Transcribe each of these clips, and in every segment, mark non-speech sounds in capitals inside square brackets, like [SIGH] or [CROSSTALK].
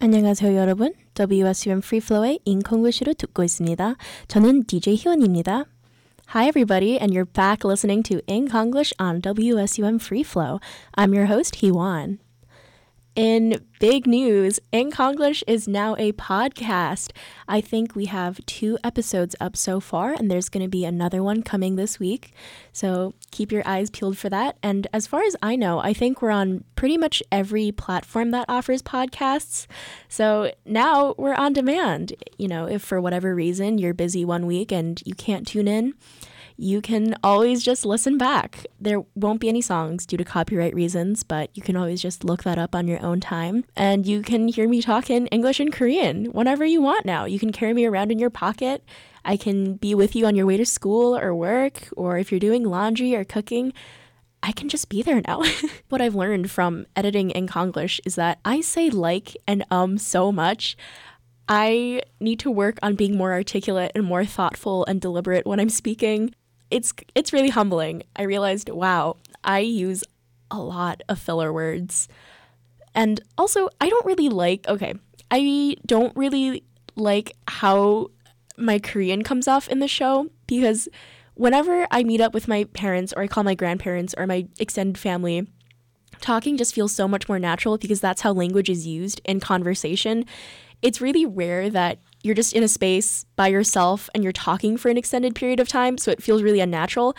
안녕하세요, 여러분. WSUM Free Flow의 인콩글씨로 듣고 있습니다. 저는 DJ 희원입니다. Hi, everybody, and you're back listening to English on WSUM Free Flow. I'm your host, Hiwan. In big news, English is now a podcast. I think we have two episodes up so far, and there's going to be another one coming this week. So keep your eyes peeled for that. And as far as I know, I think we're on pretty much every platform that offers podcasts. So now we're on demand. You know, if for whatever reason you're busy one week and you can't tune in, you can always just listen back. There won't be any songs due to copyright reasons, but you can always just look that up on your own time. And you can hear me talk in English and Korean whenever you want now. You can carry me around in your pocket. I can be with you on your way to school or work, or if you're doing laundry or cooking. I can just be there now. [LAUGHS] what I've learned from editing in Konglish is that I say like and um so much. I need to work on being more articulate and more thoughtful and deliberate when I'm speaking it's it's really humbling. I realized, wow, I use a lot of filler words. And also, I don't really like, okay, I don't really like how my Korean comes off in the show because whenever I meet up with my parents or I call my grandparents or my extended family, talking just feels so much more natural because that's how language is used in conversation. It's really rare that you're just in a space by yourself and you're talking for an extended period of time, so it feels really unnatural.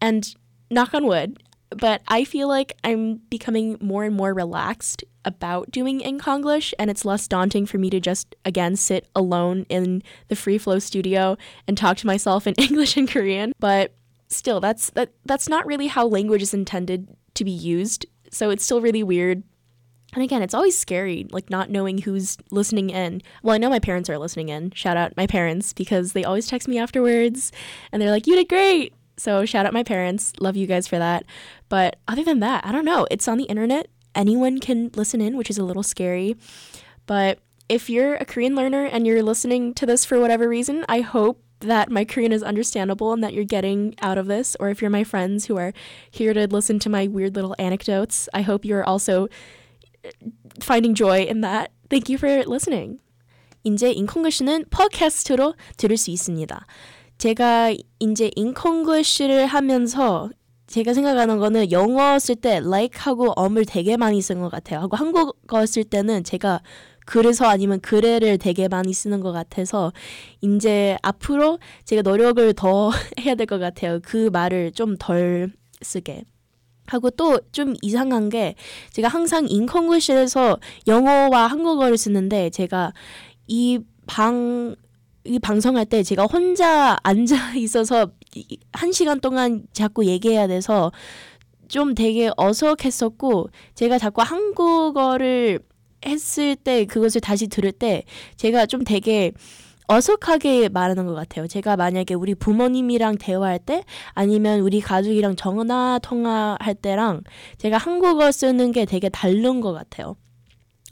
And knock on wood, but I feel like I'm becoming more and more relaxed about doing English, and it's less daunting for me to just again sit alone in the free flow studio and talk to myself in [LAUGHS] English and Korean. But still, that's that that's not really how language is intended to be used. So it's still really weird and again, it's always scary, like not knowing who's listening in. Well, I know my parents are listening in. Shout out my parents because they always text me afterwards and they're like, you did great. So shout out my parents. Love you guys for that. But other than that, I don't know. It's on the internet. Anyone can listen in, which is a little scary. But if you're a Korean learner and you're listening to this for whatever reason, I hope that my Korean is understandable and that you're getting out of this. Or if you're my friends who are here to listen to my weird little anecdotes, I hope you're also finding joy in that. Thank you for listening. 이제 인콩글씨는 팟캐스트로 들을 수 있습니다. 제가 이제 인콩글씨를 하면서 제가 생각하는 거는 영어 쓸 때 like하고 um을 되게 많이 쓴 것 같아요. 하고 한국어 쓸 때는 제가 그래서 아니면 그래를 되게 많이 쓰는 것 같아서 이제 앞으로 제가 노력을 더 [LAUGHS] 해야 될 것 같아요. 그 말을 좀 덜 쓰게. 하고 또 좀 이상한 게 제가 항상 인컨글실에서 영어와 한국어를 쓰는데 제가 이 방 이 방송할 때 제가 혼자 앉아 [LAUGHS] 있어서 한 시간 동안 자꾸 얘기해야 돼서 좀 되게 어색했었고 제가 자꾸 한국어를 했을 때 그것을 다시 들을 때 제가 좀 되게 어색하게 말하는 것 같아요. 제가 만약에 우리 부모님이랑 대화할 때 아니면 우리 가족이랑 전화 통화할 때랑 제가 한국어 쓰는 게 되게 다른 것 같아요.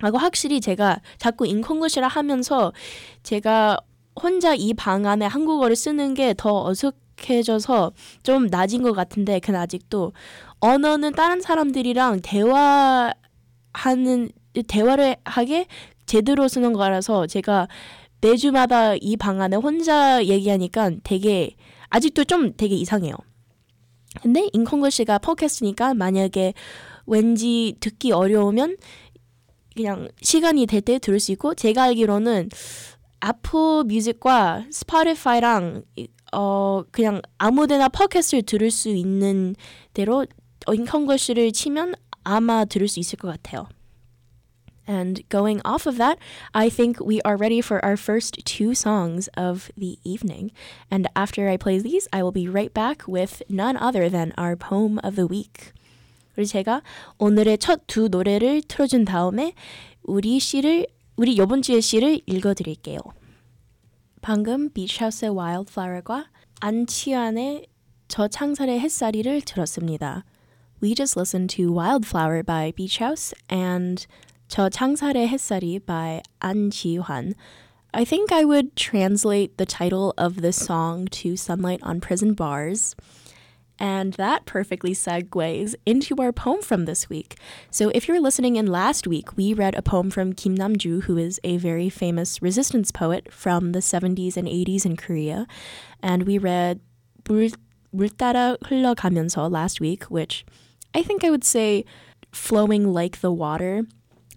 하고 확실히 제가 자꾸 인컨글시라 하면서 제가 혼자 이 방 안에 한국어를 쓰는 게 더 어색해져서 좀 낮은 것 같은데 그 아직도 언어는 다른 사람들이랑 대화하는 대화를 하게 제대로 쓰는 거라서 제가 매주마다 이 방 안에 혼자 얘기하니까 되게 아직도 좀 되게 이상해요. 근데 인컨글씨가 팟캐스트니까 만약에 왠지 듣기 어려우면 그냥 시간이 될 때 들을 수 있고 제가 알기로는 애플 뮤직과 스포티파이랑 어 그냥 아무데나 팟캐스트를 들을 수 있는 대로 인컨글씨를 치면 아마 들을 수 있을 것 같아요. And going off of that, I think we are ready for our first two songs of the evening. And after I play these, I will be right back with none other than our poem of the week. 그리고 제가 오늘의 첫 두 노래를 틀어준 다음에 우리 시를 우리 이번 주의 시를 읽어드릴게요. 방금 비차스의 Wildflower과 안치환의 저 창살의 햇살이를 들었습니다. We just listened to Wildflower by Beach House and 저 창살의 햇살이 by An Ji-hwan. I think I would translate the title of this song to Sunlight on Prison Bars. And that perfectly segues into our poem from this week. So, if you're listening in last week, we read a poem from Kim Namju, who is a very famous resistance poet from the 70s and 80s in Korea. And we read 물, 물 따라 흘러가면서 last week, which I think I would say flowing like the water.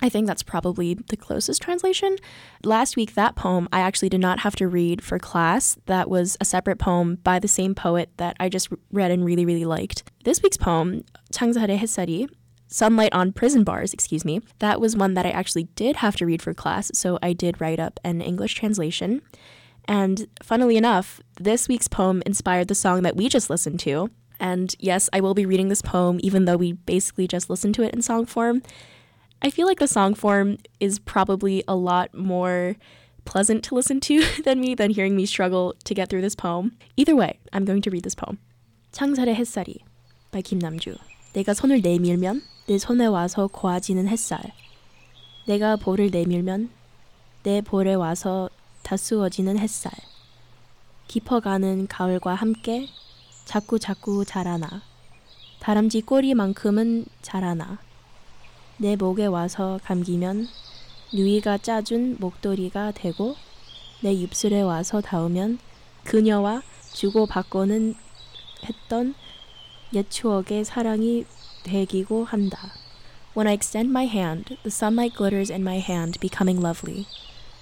I think that's probably the closest translation. Last week, that poem I actually did not have to read for class. That was a separate poem by the same poet that I just read and really, really liked. This week's poem, Changzahare Hesari, Sunlight on Prison Bars, excuse me, that was one that I actually did have to read for class, so I did write up an English translation. And funnily enough, this week's poem inspired the song that we just listened to. And yes, I will be reading this poem, even though we basically just listened to it in song form. I feel like the song form is probably a lot more pleasant to listen to than me than hearing me struggle to get through this poem. Either way, I'm going to read this poem. 창살의 햇살이 by 김남주. 내가 손을 내밀면 내 손에 와서 고아지는 햇살. 내가 볼을 내밀면 내 볼에 와서 다스워지는 햇살. 깊어가는 가을과 함께 자꾸 자꾸 자라나. 다람쥐 꼬리만큼은 자라나. 내 목에 와서 감기면 누이가 짜준 목도리가 되고 내 입술에 와서 닿으면 그녀와 주고받고는 했던 옛 추억의 사랑이 되기고 한다. When I extend my hand, the sunlight glitters in my hand, becoming lovely.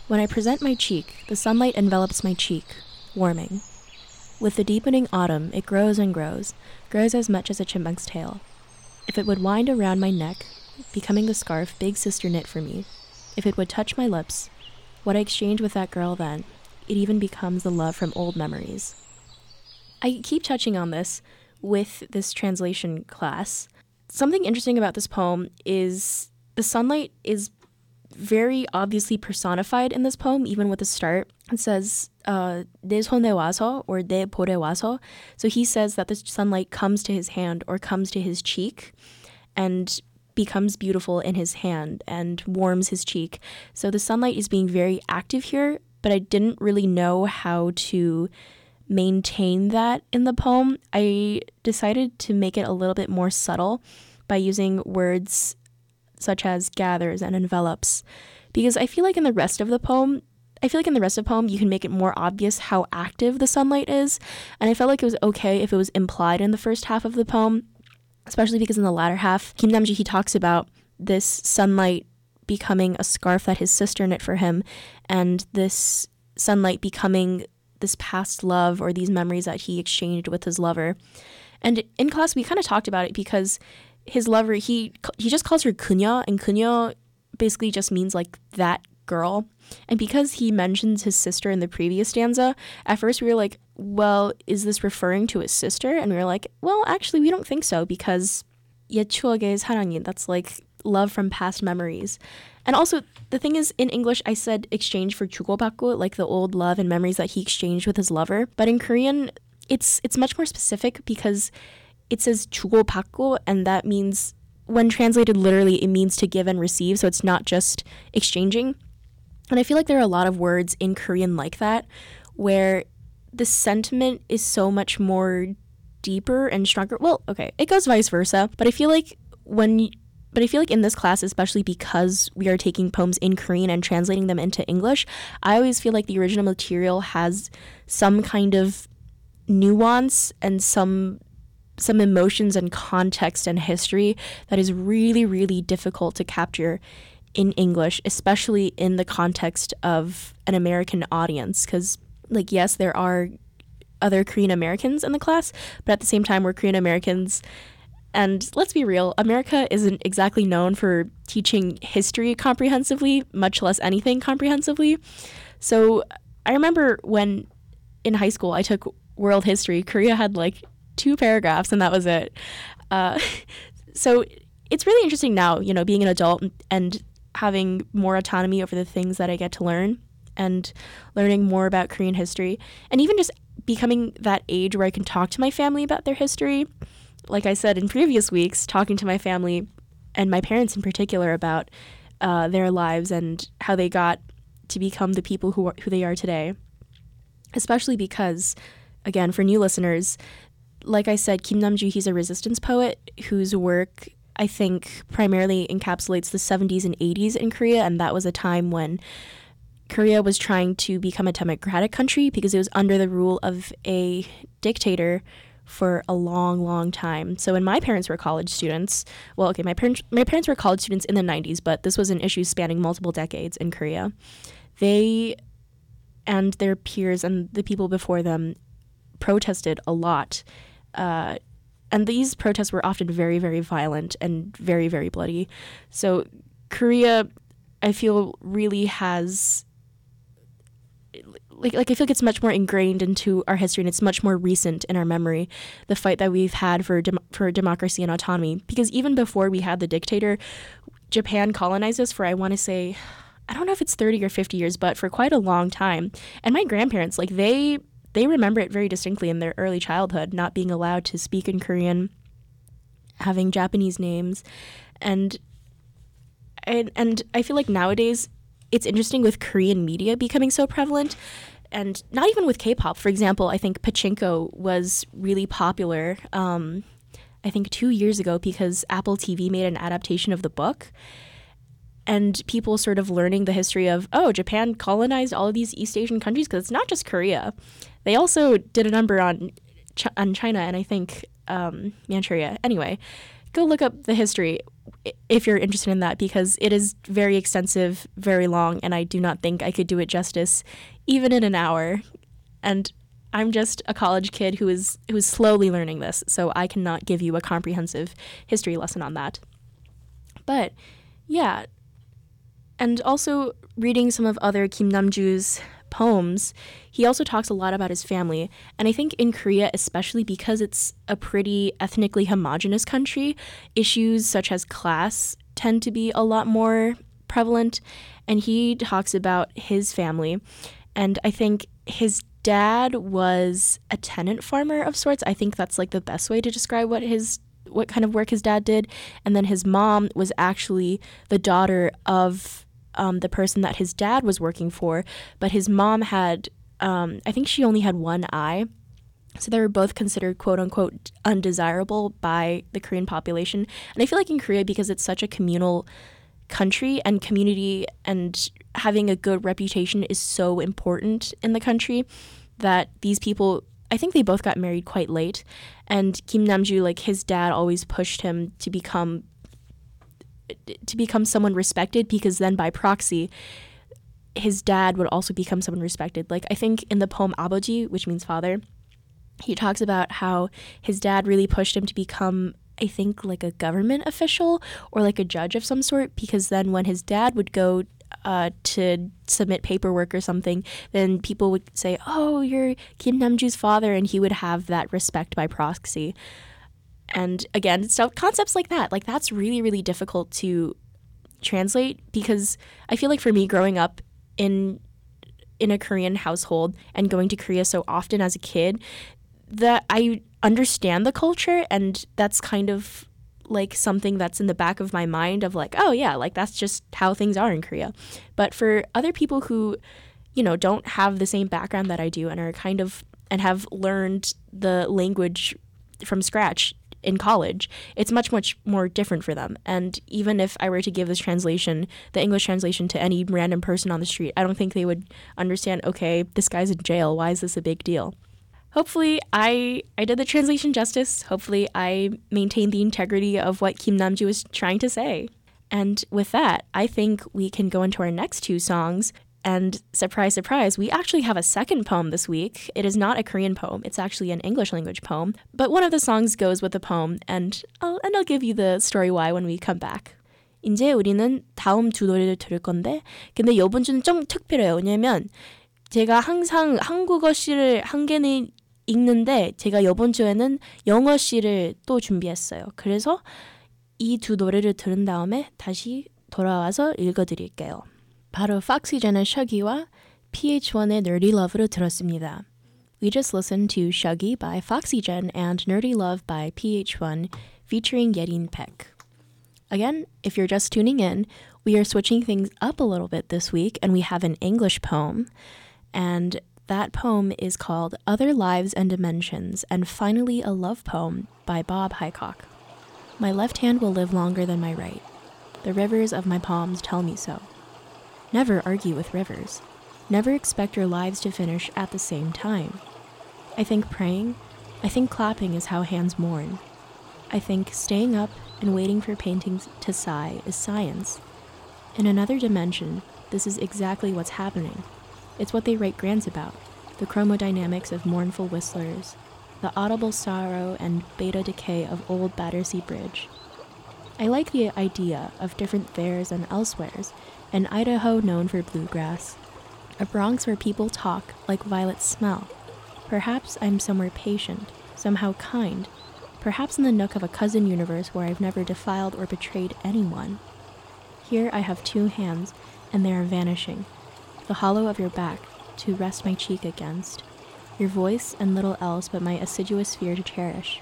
When I present my cheek, the sunlight envelops my cheek, warming. With the deepening autumn, it grows and grows, grows as much as a chipmunk's tail. If it would wind around my neck, becoming the scarf Big Sister knit for me. If it would touch my lips, what I exchanged with that girl then, it even becomes the love from old memories. I keep touching on this with this translation class. Something interesting about this poem is the sunlight is very obviously personified in this poem, even with the start. It says, uh, de or de pore waso. So he says that the sunlight comes to his hand or comes to his cheek. And becomes beautiful in his hand and warms his cheek. So the sunlight is being very active here, but I didn't really know how to maintain that in the poem. I decided to make it a little bit more subtle by using words such as gathers and envelops because I feel like in the rest of the poem I feel like in the rest of the poem, you can make it more obvious how active the sunlight is. And I felt like it was okay if it was implied in the first half of the poem especially because in the latter half, Kim Namju he talks about this sunlight becoming a scarf that his sister knit for him, and this sunlight becoming this past love or these memories that he exchanged with his lover. And in class, we kind of talked about it because his lover he he just calls her Kunya, and Kunya basically just means like that girl. And because he mentions his sister in the previous stanza, at first we were like, well, is this referring to his sister? And we were like, well, actually, we don't think so because 옛 추억의 사랑이, that's like love from past memories. And also, the thing is, in English, I said exchange for 주고받고, like the old love and memories that he exchanged with his lover. But in Korean, it's it's much more specific because it says 주고받고, and that means, when translated literally, it means to give and receive. So it's not just exchanging. And I feel like there are a lot of words in Korean like that, where the sentiment is so much more deeper and stronger. Well, okay, it goes vice versa, but I feel like when but I feel like in this class, especially because we are taking poems in Korean and translating them into English, I always feel like the original material has some kind of nuance and some some emotions and context and history that is really really difficult to capture in English, especially in the context of an American audience cuz like yes, there are other Korean Americans in the class, but at the same time, we're Korean Americans. And let's be real, America isn't exactly known for teaching history comprehensively, much less anything comprehensively. So I remember when in high school I took world history, Korea had like two paragraphs and that was it. Uh, [LAUGHS] so it's really interesting now, you know, being an adult and having more autonomy over the things that I get to learn and learning more about Korean history, and even just becoming that age where I can talk to my family about their history. Like I said in previous weeks, talking to my family and my parents in particular about uh, their lives and how they got to become the people who are, who they are today. Especially because, again, for new listeners, like I said, Kim Namju, he's a resistance poet whose work I think primarily encapsulates the 70s and 80s in Korea, and that was a time when Korea was trying to become a democratic country because it was under the rule of a dictator for a long, long time. So when my parents were college students, well, okay, my parents my parents were college students in the 90s, but this was an issue spanning multiple decades in Korea. They and their peers and the people before them protested a lot. Uh, and these protests were often very, very violent and very, very bloody. So Korea, I feel, really has like like I feel like it's much more ingrained into our history and it's much more recent in our memory the fight that we've had for dem- for democracy and autonomy because even before we had the dictator Japan colonized us for I want to say I don't know if it's 30 or 50 years but for quite a long time and my grandparents like they they remember it very distinctly in their early childhood, not being allowed to speak in Korean, having Japanese names, and and, and I feel like nowadays it's interesting with Korean media becoming so prevalent. And not even with K-pop. For example, I think Pachinko was really popular. Um, I think two years ago because Apple TV made an adaptation of the book, and people sort of learning the history of oh Japan colonized all of these East Asian countries because it's not just Korea. They also did a number on Ch- on China and I think um, Manchuria. Anyway, go look up the history if you're interested in that because it is very extensive, very long, and I do not think I could do it justice even in an hour. And I'm just a college kid who is who is slowly learning this, so I cannot give you a comprehensive history lesson on that. But yeah, and also reading some of other Kim Namju's poems, he also talks a lot about his family. And I think in Korea, especially because it's a pretty ethnically homogenous country, issues such as class tend to be a lot more prevalent. And he talks about his family. And I think his dad was a tenant farmer of sorts. I think that's like the best way to describe what his what kind of work his dad did. And then his mom was actually the daughter of um, the person that his dad was working for, but his mom had, um, I think she only had one eye. So they were both considered quote unquote undesirable by the Korean population. And I feel like in Korea, because it's such a communal country and community and having a good reputation is so important in the country that these people I think they both got married quite late and Kim Namju like his dad always pushed him to become to become someone respected because then by proxy his dad would also become someone respected. Like I think in the poem Aboji, which means father, he talks about how his dad really pushed him to become I think like a government official or like a judge of some sort because then when his dad would go uh, to submit paperwork or something, then people would say, "Oh, you're Kim Namju's father," and he would have that respect by proxy. And again, so concepts like that, like that's really, really difficult to translate because I feel like for me growing up in in a Korean household and going to Korea so often as a kid, that I understand the culture and that's kind of like something that's in the back of my mind of like, oh yeah, like that's just how things are in Korea. But for other people who, you know, don't have the same background that I do and are kind of and have learned the language from scratch in college, it's much, much more different for them. And even if I were to give this translation, the English translation to any random person on the street, I don't think they would understand, okay, this guy's in jail. Why is this a big deal? hopefully I I did the translation justice. Hopefully I maintained the integrity of what Kim Namju was trying to say. And with that, I think we can go into our next two songs. And surprise, surprise, we actually have a second poem this week. It is not a Korean poem, it's actually an English language poem. But one of the songs goes with the poem, and I'll, and I'll give you the story why when we come back. 이제 우리는 다음 두 노래를 들을 건데, 근데 요번 주는 좀 특별해요. 왜냐면 제가 항상 한국어 시를 한 개는 읽는데 제가 이번 주에는 영어 시를 또 준비했어요. 그래서 이 두 노래를 들은 다음에 다시 돌아와서 읽어드릴게요. 바로 Foxygen의 Shuggy와 PH1의 Nerdy Love로 들었습니다. We just listened to Shuggie by Foxygen and Nerdy Love by PH1 featuring Yerin Baek. Again, if you're just tuning in, we are switching things up a little bit this week and we have an English poem. And that poem is called Other Lives and Dimensions, and finally a love poem by Bob Hicok. My left hand will live longer than my right. The rivers of my palms tell me so. Never argue with rivers. Never expect your lives to finish at the same time. I think praying, I think clapping is how hands mourn. I think staying up and waiting for paintings to sigh is science. In another dimension, this is exactly what's happening. It's what they write grants about the chromodynamics of mournful whistlers, the audible sorrow and beta decay of old Battersea Bridge. I like the idea of different theres and elsewheres, an Idaho known for bluegrass, a Bronx where people talk like violets smell. Perhaps I'm somewhere patient, somehow kind, perhaps in the nook of a cousin universe where I've never defiled or betrayed anyone. Here I have two hands, and they are vanishing, the hollow of your back to rest my cheek against, your voice and little else but my assiduous fear to cherish.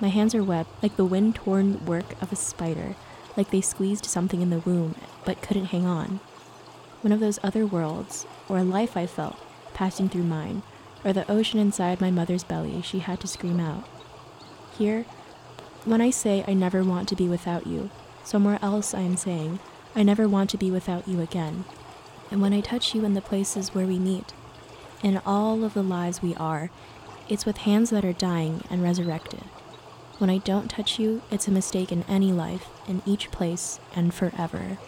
My hands are wet, like the wind torn work of a spider, like they squeezed something in the womb but couldn't hang on. One of those other worlds, or a life I felt, passing through mine, or the ocean inside my mother's belly she had to scream out. Here, when I say I never want to be without you, somewhere else I am saying, I never want to be without you again and when I touch you in the places where we meet, in all of the lives we are, it's with hands that are dying and resurrected. When I don't touch you, it's a mistake in any life, in each place, and forever.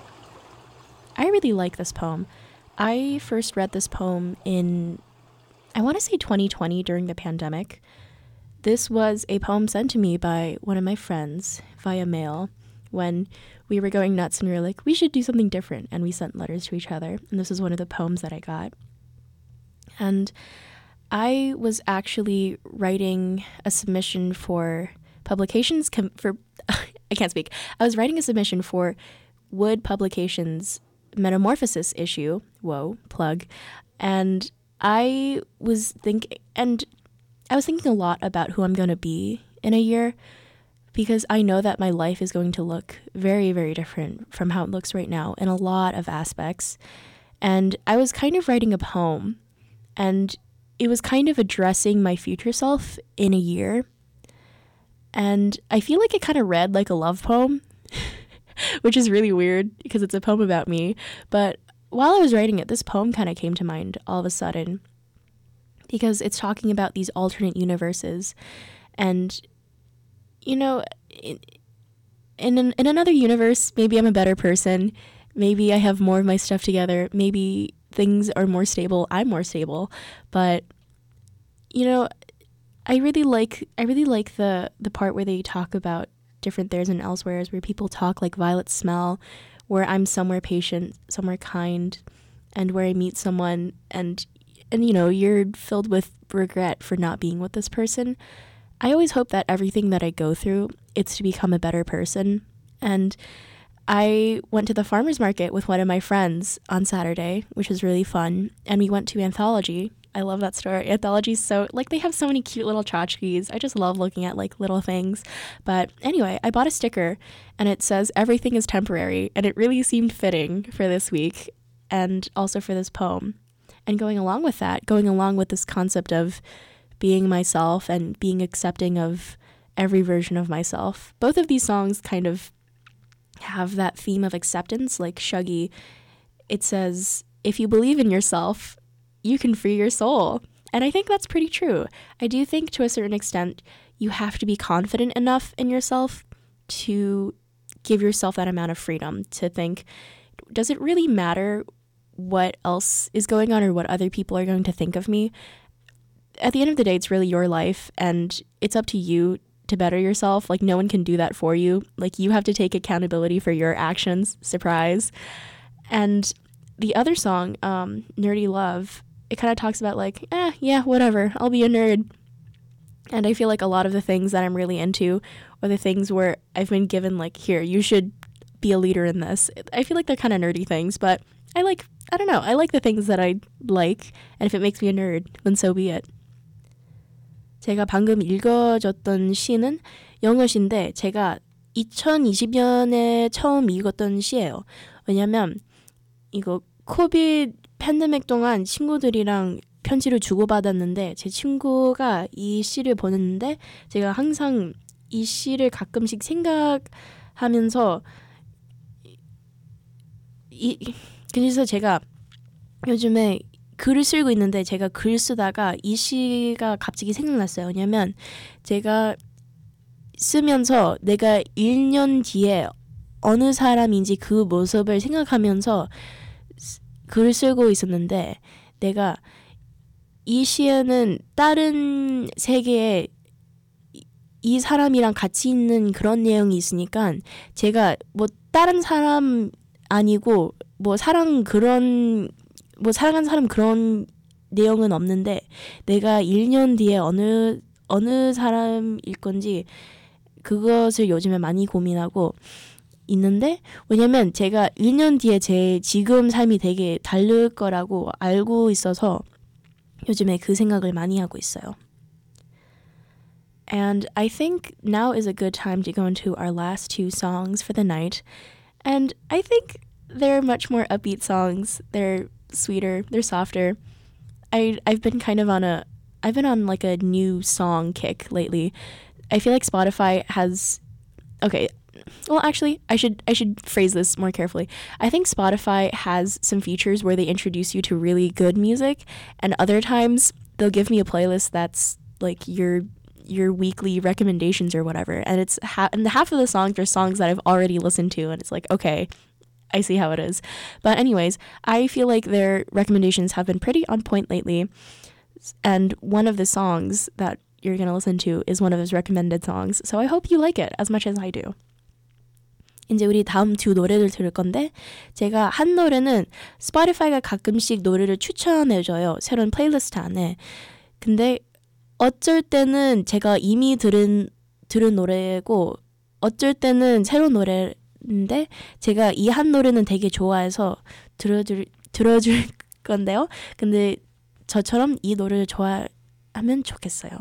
I really like this poem. I first read this poem in, I want to say 2020 during the pandemic. This was a poem sent to me by one of my friends via mail when we were going nuts and we were like, we should do something different. And we sent letters to each other. And this was one of the poems that I got. And I was actually writing a submission for publications com- for [LAUGHS] I can't speak. I was writing a submission for Wood Publications Metamorphosis issue. Whoa, plug. And I was thinking and I was thinking a lot about who I'm going to be in a year because I know that my life is going to look very, very different from how it looks right now in a lot of aspects. And I was kind of writing a poem, and it was kind of addressing my future self in a year. And I feel like it kind of read like a love poem, [LAUGHS] which is really weird because it's a poem about me. But while I was writing it, this poem kind of came to mind all of a sudden because it's talking about these alternate universes. And you know, in, in in another universe, maybe I'm a better person. Maybe I have more of my stuff together. Maybe things are more stable. I'm more stable. But you know, I really like I really like the the part where they talk about different there's and elsewheres where people talk like violet smell, where I'm somewhere patient, somewhere kind, and where I meet someone and and you know, you're filled with regret for not being with this person. I always hope that everything that I go through, it's to become a better person. And I went to the farmer's market with one of my friends on Saturday, which was really fun. And we went to Anthology. I love that store. Anthology's so, like, they have so many cute little tchotchkes. I just love looking at, like, little things. But anyway, I bought a sticker and it says, everything is temporary. And it really seemed fitting for this week and also for this poem. And going along with that, going along with this concept of, being myself and being accepting of every version of myself. Both of these songs kind of have that theme of acceptance, like Shuggie. It says, if you believe in yourself, you can free your soul. And I think that's pretty true. I do think to a certain extent, you have to be confident enough in yourself to give yourself that amount of freedom to think, does it really matter what else is going on or what other people are going to think of me? At the end of the day, it's really your life and it's up to you to better yourself. Like, no one can do that for you. Like, you have to take accountability for your actions. Surprise. And the other song, um, Nerdy Love, it kind of talks about, like, eh, yeah, whatever, I'll be a nerd. And I feel like a lot of the things that I'm really into are the things where I've been given, like, here, you should be a leader in this. I feel like they're kind of nerdy things, but I like, I don't know, I like the things that I like. And if it makes me a nerd, then so be it. 제가 방금 읽어줬던 시는 영어 시인데 제가 2020년에 처음 읽었던 시예요. 왜냐면 이거 코비드 팬데믹 동안 친구들이랑 편지를 주고받았는데 제 친구가 이 시를 보냈는데 제가 항상 이 시를 가끔씩 생각하면서 이 그래서 제가 요즘에 글을 쓰고 있는데 제가 글 쓰다가 이 시가 갑자기 생각났어요. 왜냐면 제가 쓰면서 내가 1년 뒤에 어느 사람인지 그 모습을 생각하면서 글을 쓰고 있었는데 내가 이 시에는 다른 세계에 이 사람이랑 같이 있는 그런 내용이 있으니까 제가 뭐 다른 사람 아니고 뭐 사랑 그런 뭐 사랑한 사람 그런 내용은 없는데 내가 1년 뒤에 어느 어느 사람일 건지 그것을 요즘에 많이 고민하고 있는데 왜냐면 제가 1년 뒤에 제 지금 삶이 되게 다를 거라고 알고 있어서 요즘에 그 생각을 많이 하고 있어요. And I think now is a good time to go into our last two songs for the night. And I think they're much more upbeat songs. They're sweeter, they're softer. I I've been kind of on a I've been on like a new song kick lately. I feel like Spotify has okay, well actually I should I should phrase this more carefully. I think Spotify has some features where they introduce you to really good music and other times they'll give me a playlist that's like your your weekly recommendations or whatever and it's ha- and half of the songs are songs that I've already listened to and it's like okay I see how it is. But, anyways, I feel like their recommendations have been pretty on point lately. And one of the songs that you're going to listen to is one of his recommended songs. So I hope you like it as much as I do. 이제 우리 다음 두 노래를 들을 건데 제가 한 노래는 스포티파이가 가끔씩 노래를 추천해줘요. 새로운 플레이리스트 안에. 근데 어쩔 때는 제가 이미 들은 들은 노래고 어쩔 때는 새로운 노래 인데 제가 이 한 노래는 되게 좋아해서 들어줄 들어줄 건데요. 근데 저처럼 이 노래를 좋아하면 좋겠어요.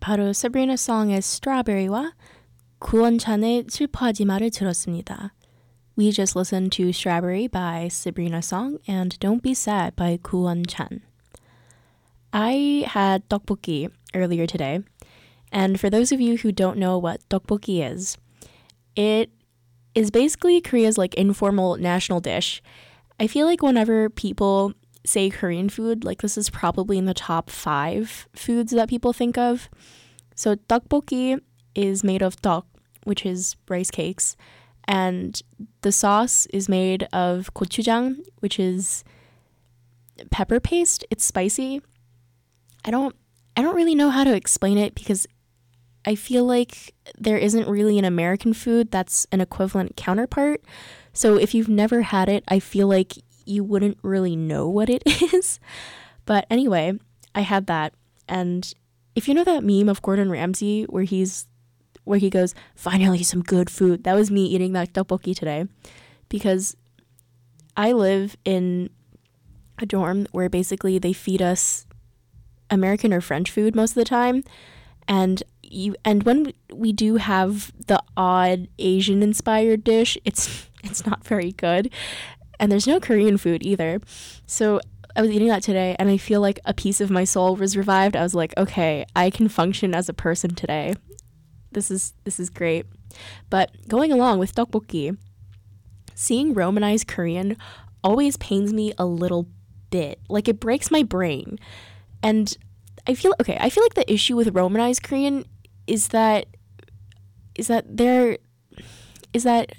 바로 Sabrina Song의 Strawberry와 구원찬의 슬퍼하지 마를 들었습니다. We just listened to Strawberry by Sabrina Song and Don't Be Sad by Kuwon Chan. I had tteokbokki earlier today, and for those of you who don't know what tteokbokki is, it is basically Korea's like informal national dish. I feel like whenever people say Korean food, like this is probably in the top five foods that people think of. So tteokbokki is made of tteok, which is rice cakes, and the sauce is made of gochujang, which is pepper paste. It's spicy. I don't I don't really know how to explain it because I feel like there isn't really an American food that's an equivalent counterpart. So if you've never had it, I feel like you wouldn't really know what it [LAUGHS] is. But anyway, I had that. And if you know that meme of Gordon Ramsay where he's where he goes, finally some good food. That was me eating that tteokbokki today. Because I live in a dorm where basically they feed us American or French food most of the time. And you and when we do have the odd Asian inspired dish, it's [LAUGHS] it's not very good. And there's no Korean food either. So I was eating that today and I feel like a piece of my soul was revived. I was like, okay, I can function as a person today. This is this is great. But going along with tteokbokki, seeing romanized Korean always pains me a little bit. Like it breaks my brain. And I feel okay, I feel like the issue with romanized Korean is that is that there is that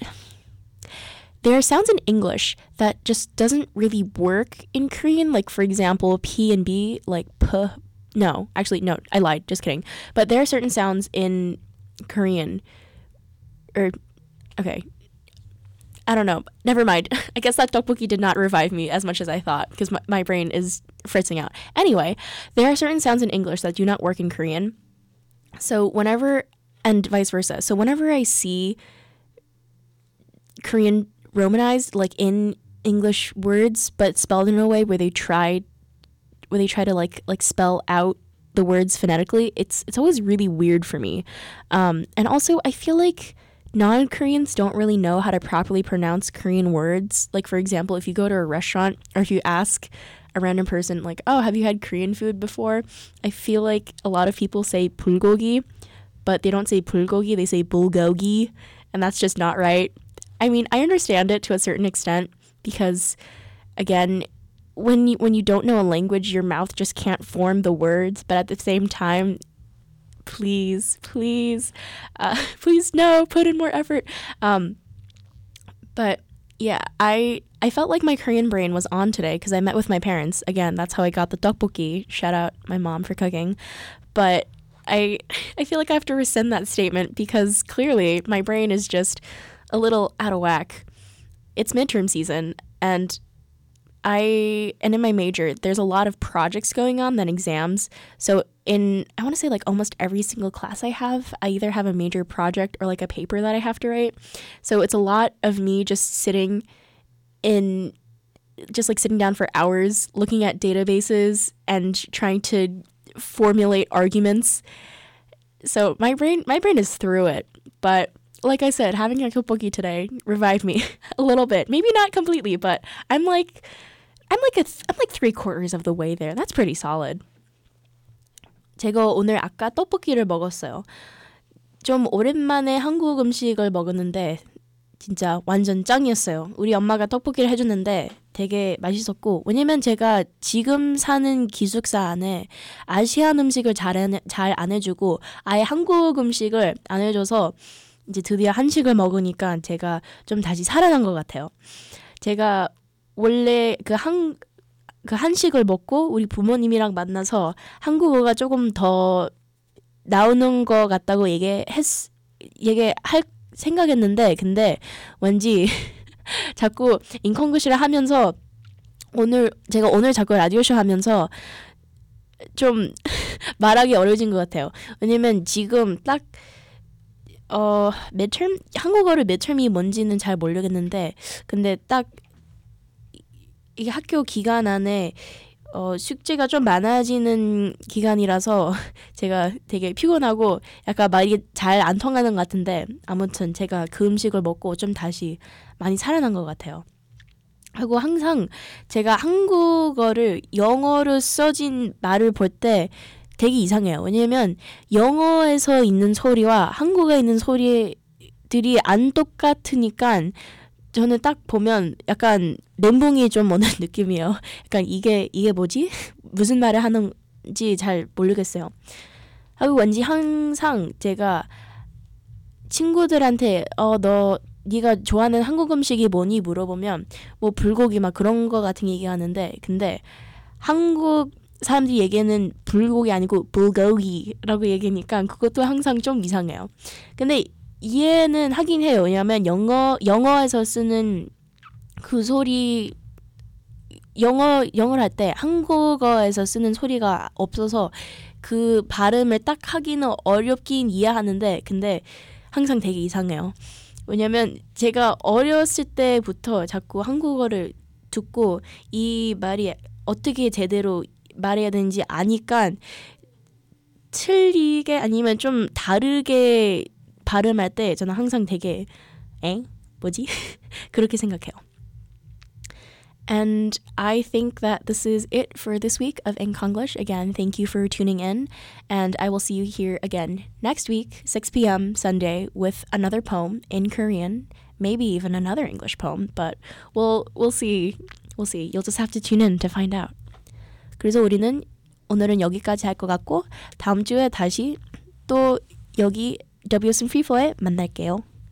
there are sounds in English that just doesn't really work in Korean. Like for example, P and B, like p. No, actually, no, I lied. Just kidding. But there are certain sounds in Korean, or okay, I don't know. Never mind. [LAUGHS] I guess that tteokbokki did not revive me as much as I thought because my, my brain is fritzing out. Anyway, there are certain sounds in English that do not work in Korean. So whenever and vice versa. So whenever I see Korean romanized like in English words but spelled in a way where they try where they try to like like spell out the words phonetically, it's it's always really weird for me. Um, and also I feel like non Koreans don't really know how to properly pronounce Korean words. Like, for example, if you go to a restaurant or if you ask a random person, like, oh, have you had Korean food before? I feel like a lot of people say bulgogi, but they don't say bulgogi, they say bulgogi, and that's just not right. I mean, I understand it to a certain extent because, again, when you, when you don't know a language, your mouth just can't form the words, but at the same time, please, please, uh, [LAUGHS] please no, put in more effort. Um, but yeah, I I felt like my Korean brain was on today because I met with my parents. Again, that's how I got the tteokbokki. Shout out my mom for cooking. But I I feel like I have to rescind that statement because clearly my brain is just a little out of whack. It's midterm season and I and in my major, there's a lot of projects going on than exams. So in I want to say like almost every single class I have, I either have a major project or like a paper that I have to write. So it's a lot of me just sitting in just like sitting down for hours looking at databases and trying to formulate arguments. So my brain my brain is through it, but like I said, having a tteokbokki today revived me [LAUGHS] a little bit. Maybe not completely, but I'm like I'm like a th- I'm like 3 quarters of the way there. That's pretty solid. 제가 오늘 아까 떡볶이를 먹었어요. 좀 오랜만에 한국 음식을 먹었는데 진짜 완전 짱이었어요. 우리 엄마가 떡볶이를 해줬는데 되게 맛있었고 왜냐면 제가 지금 사는 기숙사 안에 아시안 음식을 잘 안 해주고 아예 한국 음식을 안 해줘서 이제 드디어 한식을 먹으니까 제가 좀 다시 살아난 것 같아요. 제가 원래 그 한 그 한식을 먹고 우리 부모님이랑 만나서 한국어가 조금 더 나오는 것 같다고 얘기했 얘기할 생각했는데 근데 왠지 [LAUGHS] 자꾸 인컨그시를 하면서 오늘 제가 오늘 자꾸 라디오쇼 하면서 좀 [LAUGHS] 말하기 어려워진 것 같아요. 왜냐면 지금 딱 어, midterm 한국어를 midterm이 뭔지는 잘 모르겠는데 근데 딱 이게 학교 기간 안에 어, 숙제가 좀 많아지는 기간이라서 [LAUGHS] 제가 되게 피곤하고 약간 말이 잘 안 통하는 것 같은데 아무튼 제가 그 음식을 먹고 좀 다시 많이 살아난 것 같아요. 하고 항상 제가 한국어를 영어로 써진 말을 볼 때 되게 이상해요. 왜냐면 영어에서 있는 소리와 한국어에 있는 소리들이 안 똑같으니까 저는 딱 보면 약간 멘붕이 좀 오는 [LAUGHS] 느낌이에요. 약간 이게 이게 뭐지? [LAUGHS] 무슨 말을 하는지 잘 모르겠어요. 하고 왠지 항상 제가 친구들한테 어 너 네가 좋아하는 한국 음식이 뭐니 물어보면 뭐 불고기 막 그런 거 같은 얘기하는데 근데 한국 사람들이 얘기하는 불고기 아니고 불고기라고 얘기하니까 그것도 항상 좀 이상해요. 근데 이해는 하긴 해요. 왜냐하면 영어 영어에서 쓰는 그 소리 영어 영어를 할 때 한국어에서 쓰는 소리가 없어서 그 발음을 딱 하기는 어렵긴 이해하는데 근데 항상 되게 이상해요. 왜냐면 제가 어렸을 때부터 자꾸 한국어를 듣고 이 말이 어떻게 제대로 말해야 되는지 아니까 틀리게 아니면 좀 다르게 발음할 때 저는 항상 되게 엥 뭐지 [LAUGHS] 그렇게 생각해요. And I think that this is it for this week of English. Again, thank you for tuning in, and I will see you here again next week, 6 p.m. Sunday, with another poem in Korean, maybe even another English poem, but we'll we'll see. We'll see. You'll just have to tune in to find out. 그래서 우리는 오늘은 여기까지 할 것 같고 다음 주에 다시 또 여기 WSM Flow에 만날게요.